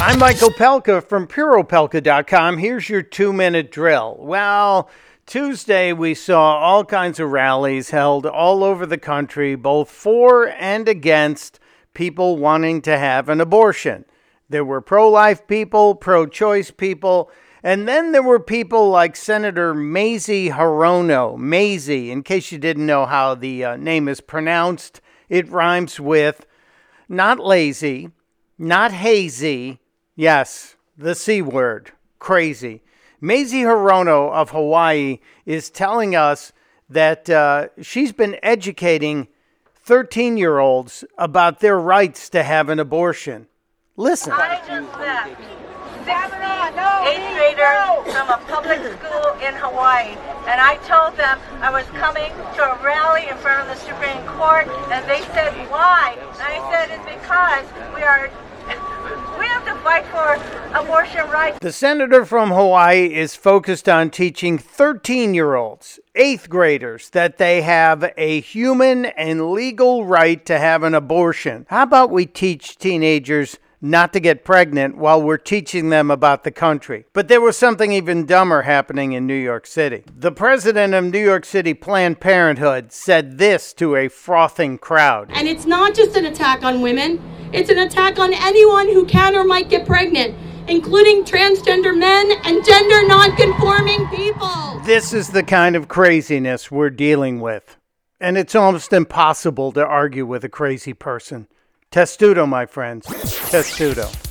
I'm Michael Pelka from PuroPelka.com. Here's your two minute drill. Well, Tuesday we saw all kinds of rallies held all over the country, both for and against people wanting to have an abortion. There were pro life people, pro choice people, and then there were people like Senator Mazie Hirono. Mazie, in case you didn't know how the uh, name is pronounced, it rhymes with not lazy, not hazy. Yes, the C word, crazy. Mazie Hirono of Hawaii is telling us that uh, she's been educating 13 year olds about their rights to have an abortion. Listen. I just left 60 eighth graders from a public school in Hawaii, and I told them I was coming to a rally in front of the Supreme Court, and they said, why? And I said, it's because we are we have to fight for abortion rights. The senator from Hawaii is focused on teaching 13 year olds, eighth graders, that they have a human and legal right to have an abortion. How about we teach teenagers? Not to get pregnant while we're teaching them about the country. But there was something even dumber happening in New York City. The president of New York City Planned Parenthood said this to a frothing crowd. And it's not just an attack on women, it's an attack on anyone who can or might get pregnant, including transgender men and gender nonconforming people. This is the kind of craziness we're dealing with. And it's almost impossible to argue with a crazy person. Testudo, my friends. Testudo.